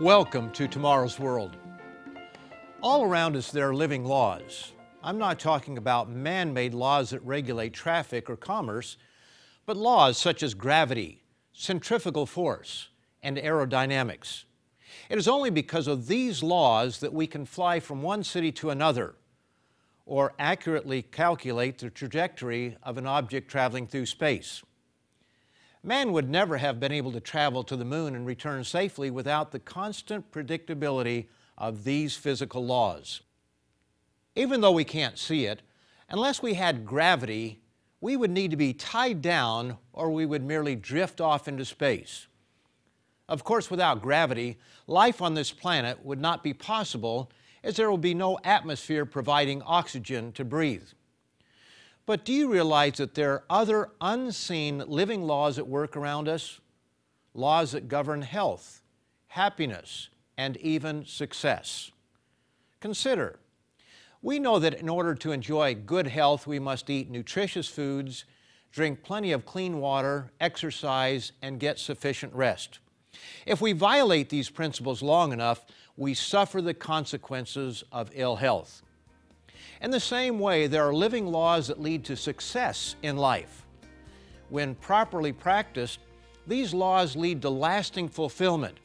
Welcome to Tomorrow's World. All around us there are living laws. I'm not talking about man-made laws that regulate traffic or commerce, but laws such as gravity, centrifugal force, and aerodynamics. It is only because of these laws that we can fly from one city to another or accurately calculate the trajectory of an object traveling through space. Man would never have been able to travel to the moon and return safely without the constant predictability of these physical laws. Even though we can't see it, unless we had gravity, we would need to be tied down or we would merely drift off into space. Of course, without gravity, life on this planet would not be possible as there will be no atmosphere providing oxygen to breathe. But do you realize that there are other unseen living laws at work around us? Laws that govern health, happiness, and even success. Consider, we know that in order to enjoy good health, we must eat nutritious foods, drink plenty of clean water, exercise, and get sufficient rest. If we violate these principles long enough, we suffer the consequences of ill health. In the same way, there are living laws that lead to success in life. When properly practiced, these laws lead to lasting fulfillment,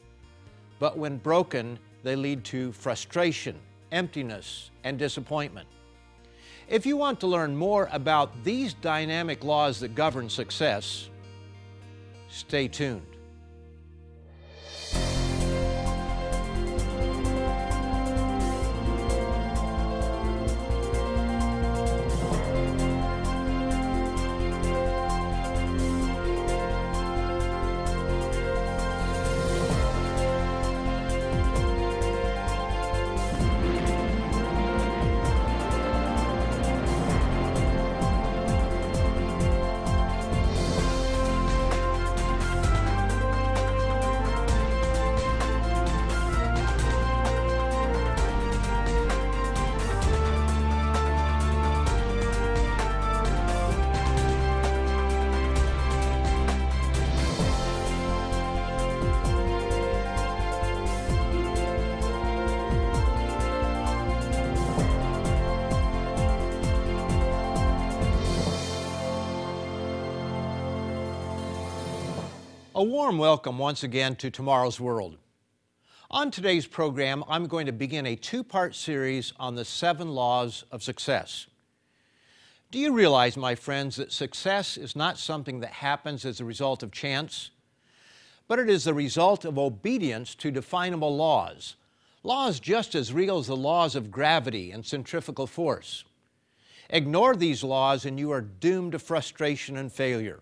but when broken, they lead to frustration, emptiness, and disappointment. If you want to learn more about these dynamic laws that govern success, stay tuned. A warm welcome once again to Tomorrow's World. On today's program, I'm going to begin a two-part series on the seven laws of success. Do you realize, my friends, that success is not something that happens as a result of chance, but it is the result of obedience to definable laws, laws just as real as the laws of gravity and centrifugal force. Ignore these laws and you are doomed to frustration and failure.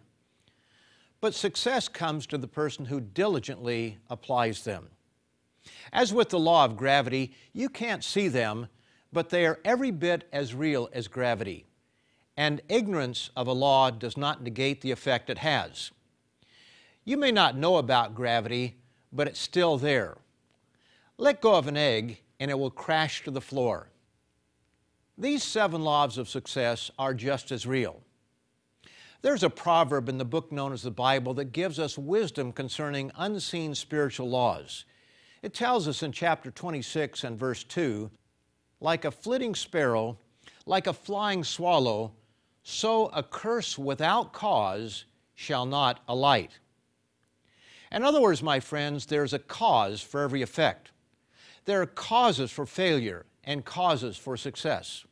But success comes to the person who diligently applies them. As with the law of gravity, you can't see them, but they are every bit as real as gravity. And ignorance of a law does not negate the effect it has. You may not know about gravity, but it's still there. Let go of an egg and it will crash to the floor. These seven laws of success are just as real. There's a proverb in the book known as the Bible that gives us wisdom concerning unseen spiritual laws. It tells us in chapter 26 and verse 2 like a flitting sparrow, like a flying swallow, so a curse without cause shall not alight. In other words, my friends, there's a cause for every effect. There are causes for failure and causes for success.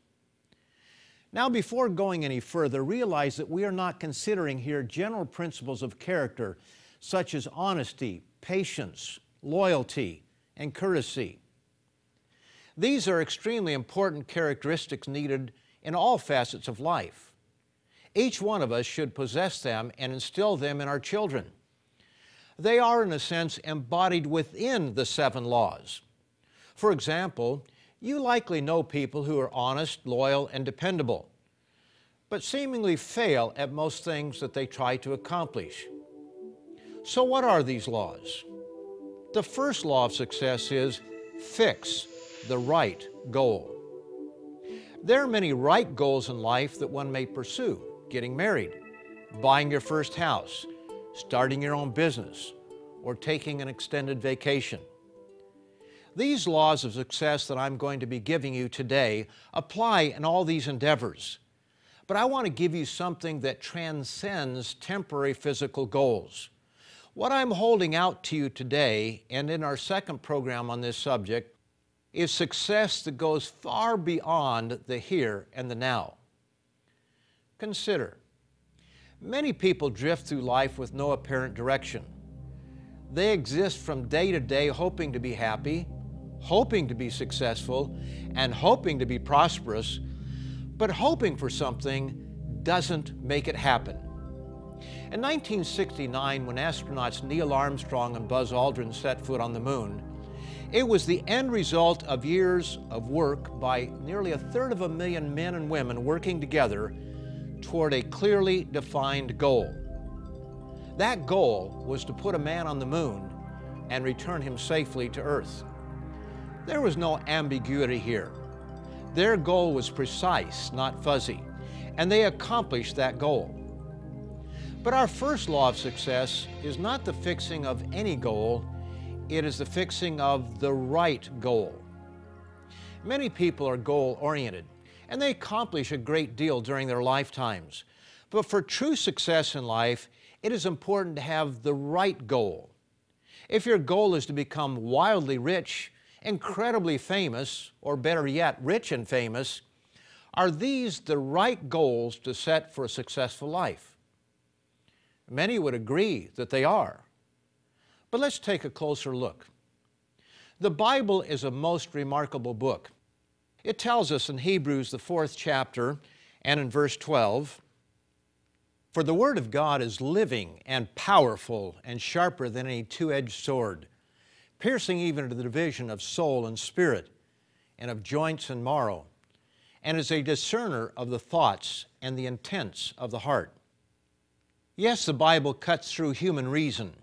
Now, before going any further, realize that we are not considering here general principles of character such as honesty, patience, loyalty, and courtesy. These are extremely important characteristics needed in all facets of life. Each one of us should possess them and instill them in our children. They are, in a sense, embodied within the seven laws. For example, you likely know people who are honest, loyal, and dependable, but seemingly fail at most things that they try to accomplish. So what are these laws? The first law of success is fix the right goal. There are many right goals in life that one may pursue, getting married, buying your first house, starting your own business, or taking an extended vacation. These laws of success that I'm going to be giving you today apply in all these endeavors. But I want to give you something that transcends temporary physical goals. What I'm holding out to you today, and in our second program on this subject, is success that goes far beyond the here and the now. Consider many people drift through life with no apparent direction. They exist from day to day hoping to be happy, hoping to be successful, and hoping to be prosperous, but hoping for something doesn't make it happen. In 1969, when astronauts Neil Armstrong and Buzz Aldrin set foot on the moon, it was the end result of years of work by nearly a third of a million men and women working together toward a clearly defined goal. That goal was to put a man on the moon and return him safely to Earth. There was no ambiguity here. Their goal was precise, not fuzzy, and they accomplished that goal. But our first law of success is not the fixing of any goal, it is the fixing of the right goal. Many people are goal oriented and they accomplish a great deal during their lifetimes. But for true success in life, it is important to have the right goal. If your goal is to become wildly rich, incredibly famous, or better yet, rich and famous, are these the right goals to set for a successful life? Many would agree that they are. But let's take a closer look. The Bible is a most remarkable book. It tells us in Hebrews, the fourth chapter, and in verse 12 For the Word of God is living and powerful and sharper than any two edged sword, piercing even to the division of soul and spirit, and of joints and marrow, and is a discerner of the thoughts and the intents of the heart. Yes, the Bible cuts through human reason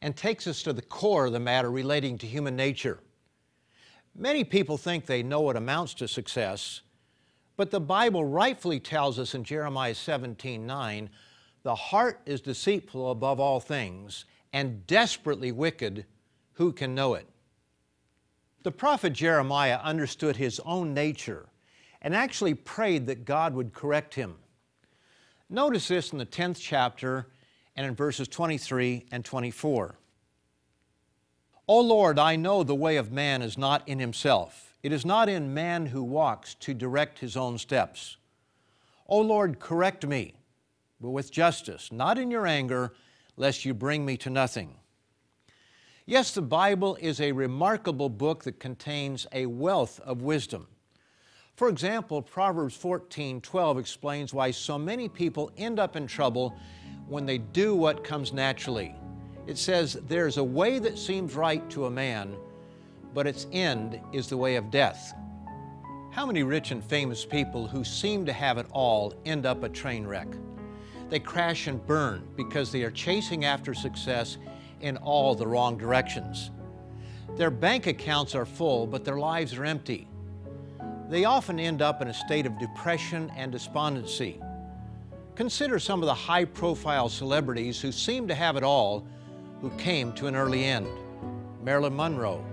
and takes us to the core of the matter relating to human nature. Many people think they know what amounts to success, but the Bible rightfully tells us in Jeremiah 17 9, the heart is deceitful above all things and desperately wicked. Who can know it? The prophet Jeremiah understood his own nature and actually prayed that God would correct him. Notice this in the 10th chapter and in verses 23 and 24. O Lord, I know the way of man is not in himself. It is not in man who walks to direct his own steps. O Lord, correct me, but with justice, not in your anger, lest you bring me to nothing. Yes, the Bible is a remarkable book that contains a wealth of wisdom. For example, Proverbs 14 12 explains why so many people end up in trouble when they do what comes naturally. It says, There's a way that seems right to a man, but its end is the way of death. How many rich and famous people who seem to have it all end up a train wreck? They crash and burn because they are chasing after success in all the wrong directions. Their bank accounts are full, but their lives are empty. They often end up in a state of depression and despondency. Consider some of the high profile celebrities who seem to have it all who came to an early end Marilyn Monroe,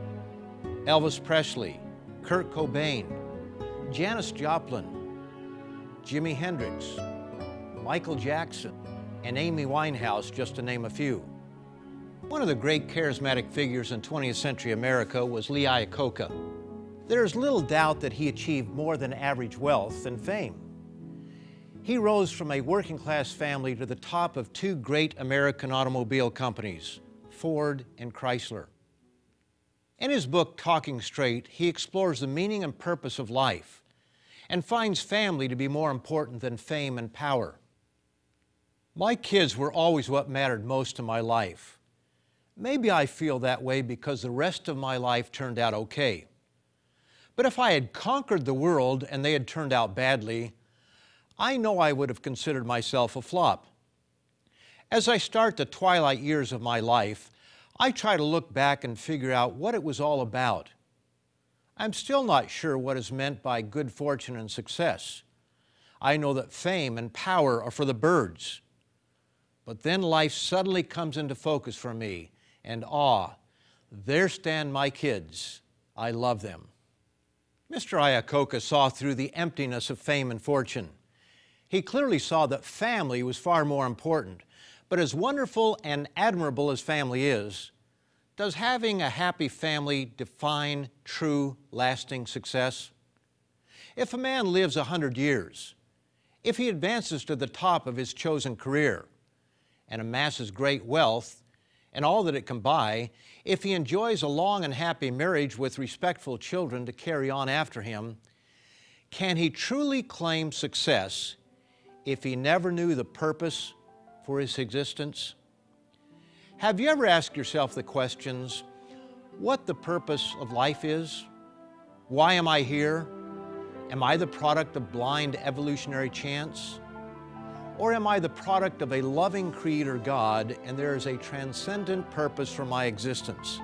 Elvis Presley, Kurt Cobain, Janis Joplin, Jimi Hendrix, Michael Jackson, and Amy Winehouse, just to name a few. One of the great charismatic figures in 20th century America was Lee Iacocca. There is little doubt that he achieved more than average wealth and fame. He rose from a working class family to the top of two great American automobile companies, Ford and Chrysler. In his book, Talking Straight, he explores the meaning and purpose of life and finds family to be more important than fame and power. My kids were always what mattered most in my life. Maybe I feel that way because the rest of my life turned out okay. But if I had conquered the world and they had turned out badly, I know I would have considered myself a flop. As I start the twilight years of my life, I try to look back and figure out what it was all about. I'm still not sure what is meant by good fortune and success. I know that fame and power are for the birds. But then life suddenly comes into focus for me, and ah, there stand my kids, I love them. Mr. Iacocca saw through the emptiness of fame and fortune. He clearly saw that family was far more important. But as wonderful and admirable as family is, does having a happy family define true, lasting success? If a man lives a hundred years, if he advances to the top of his chosen career and amasses great wealth and all that it can buy, if he enjoys a long and happy marriage with respectful children to carry on after him, can he truly claim success if he never knew the purpose for his existence? Have you ever asked yourself the questions, what the purpose of life is? Why am I here? Am I the product of blind evolutionary chance? Or am I the product of a loving Creator God and there is a transcendent purpose for my existence?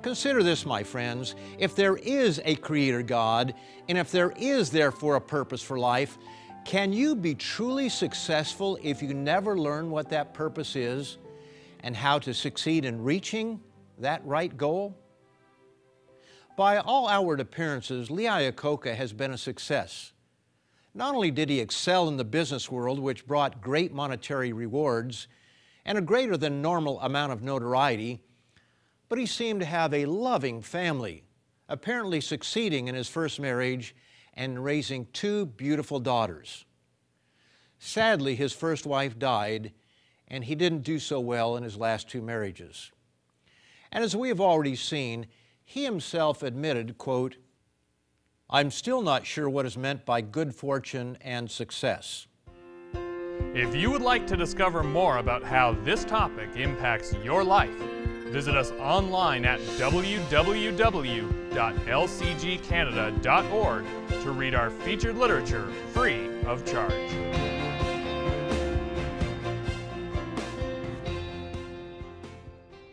Consider this, my friends. If there is a Creator God, and if there is therefore a purpose for life, can you be truly successful if you never learn what that purpose is and how to succeed in reaching that right goal? By all outward appearances, Lee Iacocca has been a success. Not only did he excel in the business world, which brought great monetary rewards and a greater than normal amount of notoriety, but he seemed to have a loving family, apparently succeeding in his first marriage and raising two beautiful daughters. Sadly, his first wife died, and he didn't do so well in his last two marriages. And as we have already seen, he himself admitted, quote, I'm still not sure what is meant by good fortune and success. If you would like to discover more about how this topic impacts your life, visit us online at www.lcgcanada.org to read our featured literature free of charge.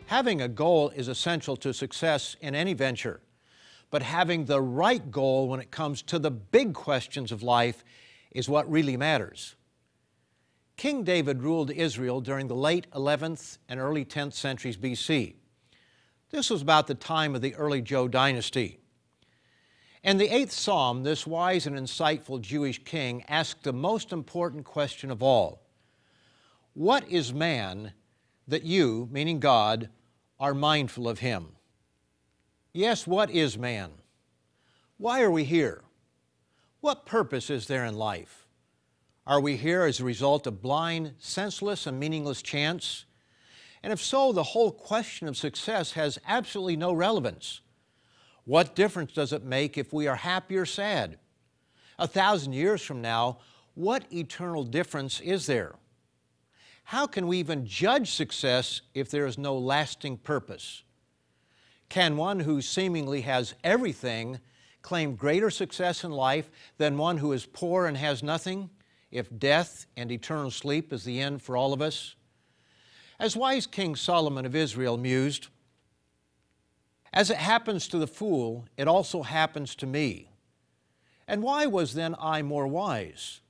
Having a goal is essential to success in any venture, but having the right goal when it comes to the big questions of life is what really matters. King David ruled Israel during the late 11th and early 10th centuries BC. This was about the time of the early Zhou dynasty. In the eighth psalm, this wise and insightful Jewish king asked the most important question of all What is man that you, meaning God, are mindful of him. Yes, what is man? Why are we here? What purpose is there in life? Are we here as a result of blind, senseless, and meaningless chance? And if so, the whole question of success has absolutely no relevance. What difference does it make if we are happy or sad? A thousand years from now, what eternal difference is there? How can we even judge success if there is no lasting purpose? Can one who seemingly has everything claim greater success in life than one who is poor and has nothing, if death and eternal sleep is the end for all of us? As wise King Solomon of Israel mused, As it happens to the fool, it also happens to me. And why was then I more wise?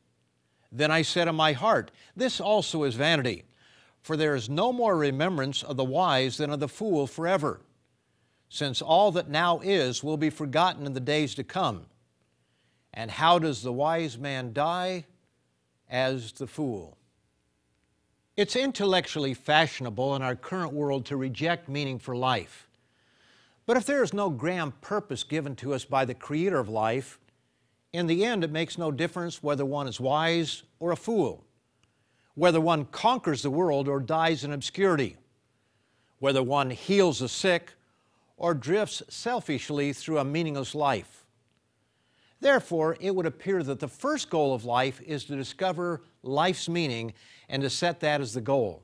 Then I said in my heart, This also is vanity, for there is no more remembrance of the wise than of the fool forever, since all that now is will be forgotten in the days to come. And how does the wise man die? As the fool. It's intellectually fashionable in our current world to reject meaning for life. But if there is no grand purpose given to us by the Creator of life, in the end, it makes no difference whether one is wise or a fool, whether one conquers the world or dies in obscurity, whether one heals the sick or drifts selfishly through a meaningless life. Therefore, it would appear that the first goal of life is to discover life's meaning and to set that as the goal.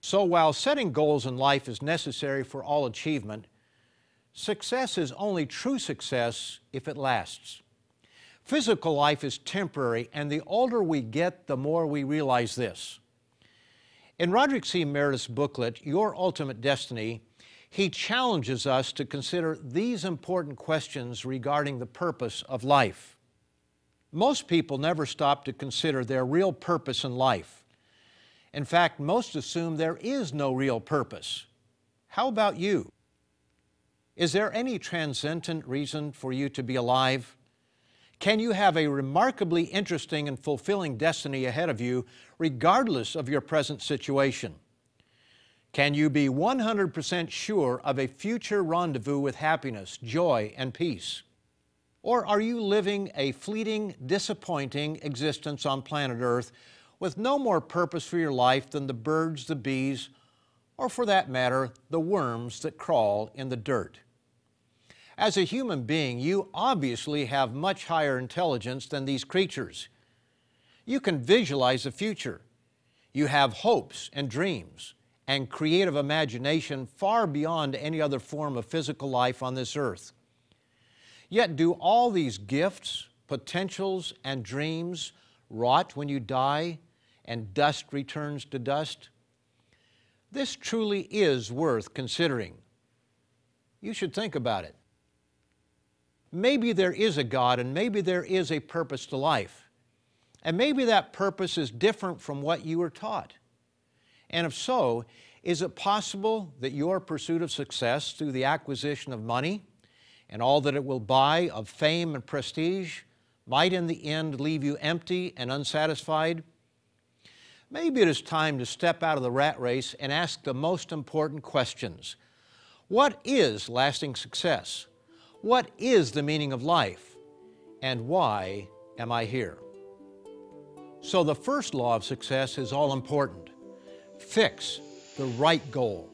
So while setting goals in life is necessary for all achievement, success is only true success if it lasts. Physical life is temporary, and the older we get, the more we realize this. In Roderick C. Meredith's booklet, Your Ultimate Destiny, he challenges us to consider these important questions regarding the purpose of life. Most people never stop to consider their real purpose in life. In fact, most assume there is no real purpose. How about you? Is there any transcendent reason for you to be alive? Can you have a remarkably interesting and fulfilling destiny ahead of you, regardless of your present situation? Can you be 100% sure of a future rendezvous with happiness, joy, and peace? Or are you living a fleeting, disappointing existence on planet Earth with no more purpose for your life than the birds, the bees, or for that matter, the worms that crawl in the dirt? As a human being, you obviously have much higher intelligence than these creatures. You can visualize the future. You have hopes and dreams and creative imagination far beyond any other form of physical life on this earth. Yet, do all these gifts, potentials, and dreams rot when you die and dust returns to dust? This truly is worth considering. You should think about it. Maybe there is a God and maybe there is a purpose to life. And maybe that purpose is different from what you were taught. And if so, is it possible that your pursuit of success through the acquisition of money and all that it will buy of fame and prestige might in the end leave you empty and unsatisfied? Maybe it is time to step out of the rat race and ask the most important questions. What is lasting success? What is the meaning of life? And why am I here? So the first law of success is all important. Fix the right goal.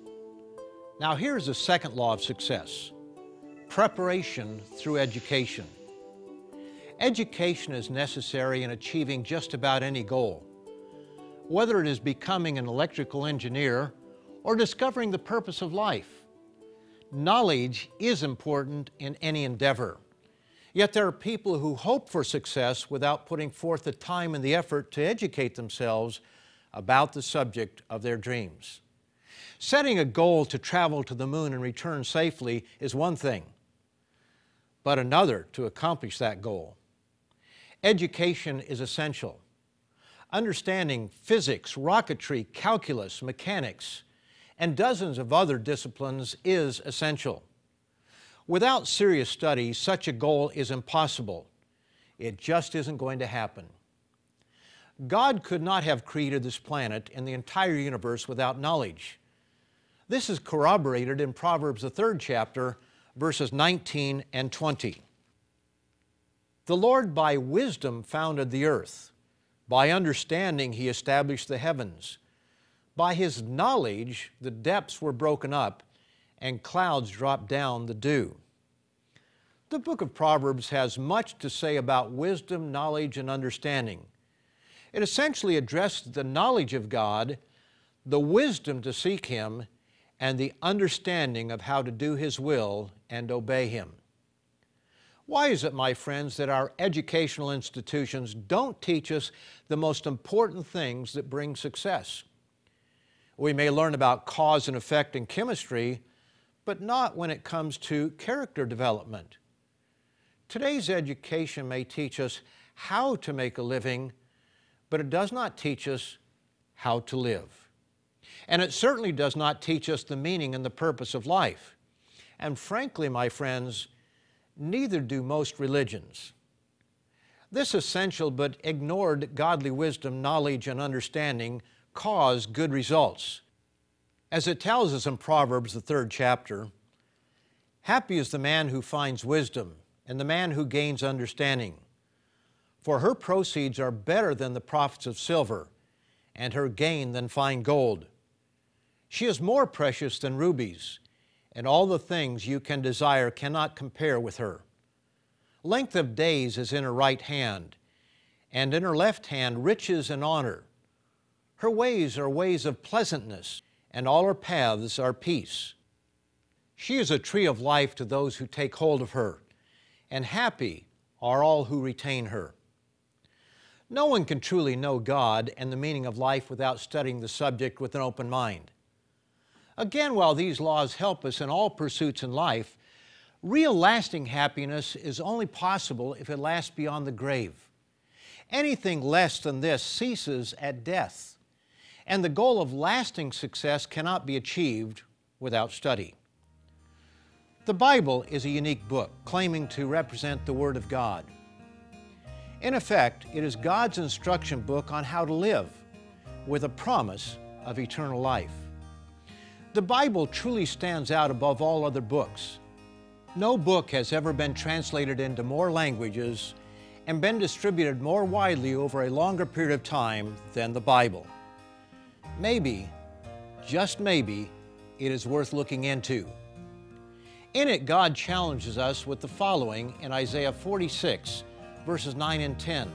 Now here's the second law of success. Preparation through education. Education is necessary in achieving just about any goal. Whether it is becoming an electrical engineer or discovering the purpose of life, Knowledge is important in any endeavor. Yet there are people who hope for success without putting forth the time and the effort to educate themselves about the subject of their dreams. Setting a goal to travel to the moon and return safely is one thing, but another to accomplish that goal. Education is essential. Understanding physics, rocketry, calculus, mechanics, and dozens of other disciplines is essential. Without serious study, such a goal is impossible. It just isn't going to happen. God could not have created this planet and the entire universe without knowledge. This is corroborated in Proverbs, the third chapter, verses 19 and 20. The Lord by wisdom founded the earth. By understanding, He established the heavens. By his knowledge, the depths were broken up and clouds dropped down the dew. The book of Proverbs has much to say about wisdom, knowledge, and understanding. It essentially addresses the knowledge of God, the wisdom to seek Him, and the understanding of how to do His will and obey Him. Why is it, my friends, that our educational institutions don't teach us the most important things that bring success? We may learn about cause and effect in chemistry, but not when it comes to character development. Today's education may teach us how to make a living, but it does not teach us how to live. And it certainly does not teach us the meaning and the purpose of life. And frankly, my friends, neither do most religions. This essential but ignored godly wisdom, knowledge, and understanding cause good results. As it tells us in Proverbs, the third chapter, happy is the man who finds wisdom and the man who gains understanding. For her proceeds are better than the profits of silver, and her gain than fine gold. She is more precious than rubies, and all the things you can desire cannot compare with her. Length of days is in her right hand, and in her left hand riches and honor. Her ways are ways of pleasantness, and all her paths are peace. She is a tree of life to those who take hold of her, and happy are all who retain her. No one can truly know God and the meaning of life without studying the subject with an open mind. Again, while these laws help us in all pursuits in life, real lasting happiness is only possible if it lasts beyond the grave. Anything less than this ceases at death and the goal of lasting success cannot be achieved without study. The Bible is a unique book claiming to represent the Word of God. In effect, it is God's instruction book on how to live with a promise of eternal life. The Bible truly stands out above all other books. No book has ever been translated into more languages and been distributed more widely over a longer period of time than the Bible. Maybe, just maybe, it is worth looking into. In it, God challenges us with the following in Isaiah 46, verses 9 and 10.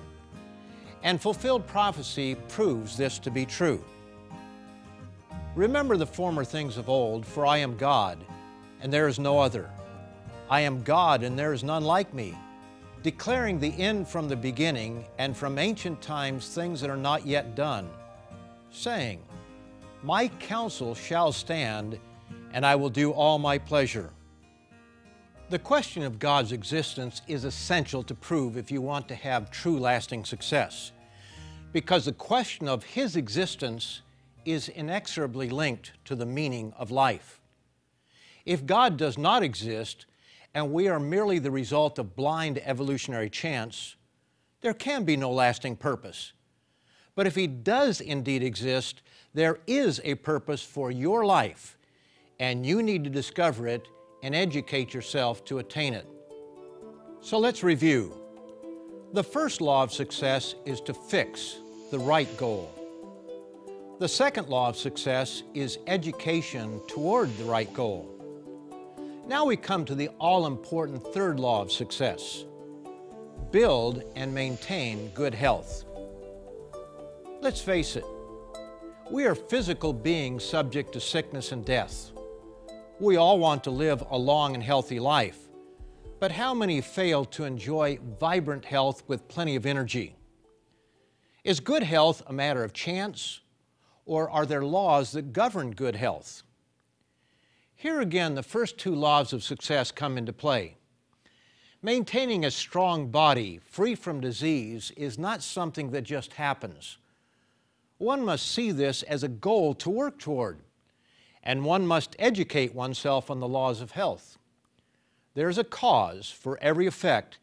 And fulfilled prophecy proves this to be true. Remember the former things of old, for I am God, and there is no other. I am God, and there is none like me, declaring the end from the beginning, and from ancient times things that are not yet done, saying, My counsel shall stand, and I will do all my pleasure. The question of God's existence is essential to prove if you want to have true lasting success, because the question of His existence is inexorably linked to the meaning of life. If God does not exist, and we are merely the result of blind evolutionary chance, there can be no lasting purpose. But if He does indeed exist, there is a purpose for your life, and you need to discover it and educate yourself to attain it. So let's review. The first law of success is to fix the right goal. The second law of success is education toward the right goal. Now we come to the all-important third law of success. Build and maintain good health. Let's face it, we are physical beings subject to sickness and death. We all want to live a long and healthy life, but how many fail to enjoy vibrant health with plenty of energy? Is good health a matter of chance or are there laws that govern good health? Here again, the first two laws of success come into play. Maintaining a strong body free from disease is not something that just happens. One must see this as a goal to work toward, and one must educate oneself on the laws of health. There's a cause for every effect,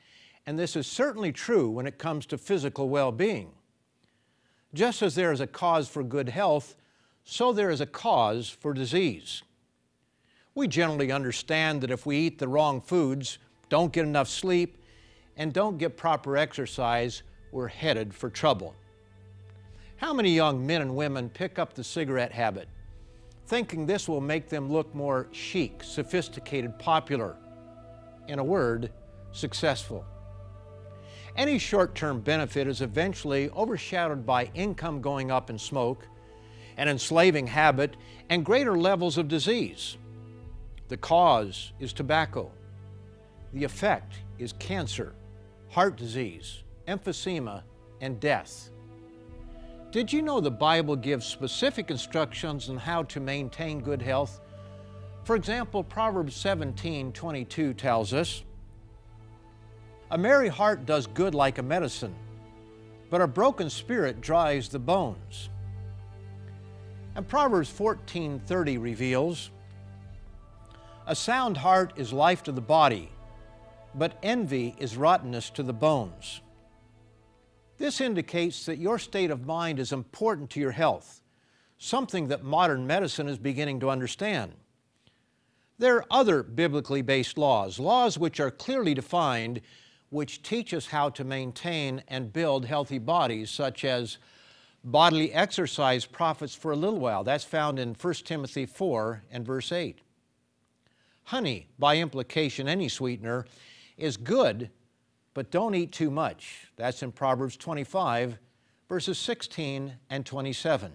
and this is certainly true when it comes to physical well-being. Just as there is a cause for good health, so there is a cause for disease. We generally understand that if we eat the wrong foods, don't get enough sleep, and don't get proper exercise, we're headed for trouble. How many young men and women pick up the cigarette habit, thinking this will make them look more chic, sophisticated, popular? In a word, successful. Any short-term benefit is eventually overshadowed by income going up in smoke, an enslaving habit, and greater levels of disease. The cause is tobacco. The effect is cancer, heart disease, emphysema, and death. Did you know the Bible gives specific instructions on how to maintain good health? For example, Proverbs 17, 22 tells us, a merry heart does good like a medicine, but a broken spirit dries the bones. And Proverbs 14:30 reveals, a sound heart is life to the body, but envy is rottenness to the bones. This indicates that your state of mind is important to your health, something that modern medicine is beginning to understand. There are other biblically based laws, laws which are clearly defined which teach us how to maintain and build healthy bodies, such as bodily exercise profits for a little while. That's found in 1 Timothy 4 and verse 8. Honey, by implication, any sweetener, is good, but don't eat too much. That's in Proverbs 25, verses 16 and 27.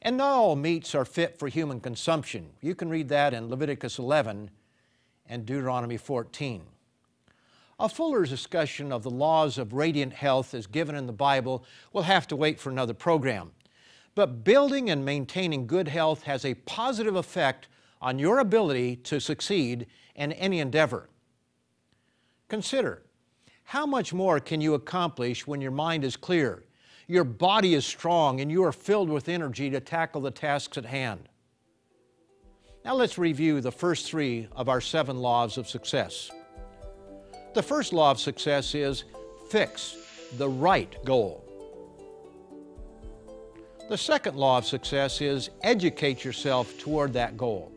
And not all meats are fit for human consumption. You can read that in Leviticus 11 and Deuteronomy 14. A fuller discussion of the laws of radiant health as given in the Bible will have to wait for another program. But building and maintaining good health has a positive effect on your ability to succeed in any endeavor. Consider, how much more can you accomplish when your mind is clear, your body is strong, and you are filled with energy to tackle the tasks at hand? Now let's review the first three of our seven laws of success. The first law of success is fix the right goal. The second law of success is educate yourself toward that goal.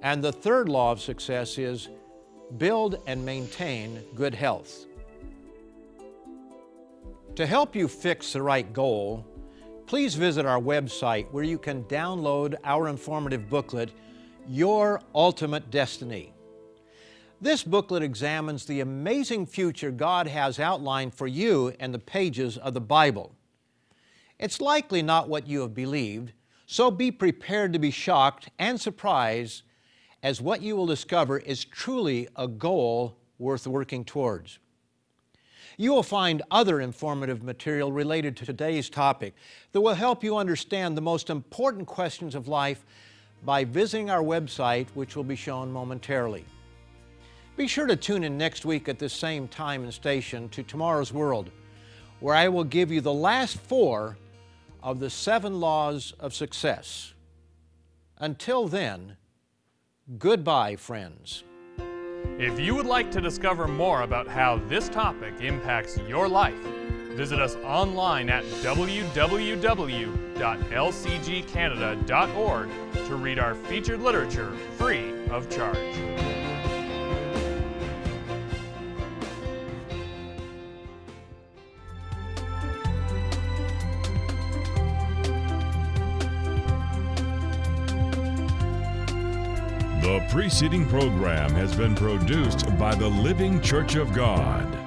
And the third law of success is build and maintain good health. To help you fix the right goal, please visit our website where you can download our informative booklet, Your Ultimate Destiny. This booklet examines the amazing future God has outlined for you in the pages of the Bible. It's likely not what you have believed, so be prepared to be shocked and surprised as what you will discover is truly a goal worth working towards. You will find other informative material related to today's topic that will help you understand the most important questions of life by visiting our website, which will be shown momentarily. Be sure to tune in next week at this same time and station to Tomorrow's World, where I will give you the last four of the seven laws of success. Until then, goodbye, friends. If you would like to discover more about how this topic impacts your life, visit us online at www.lcgcanada.org to read our featured literature free of charge. Preceding program has been produced by the Living Church of God.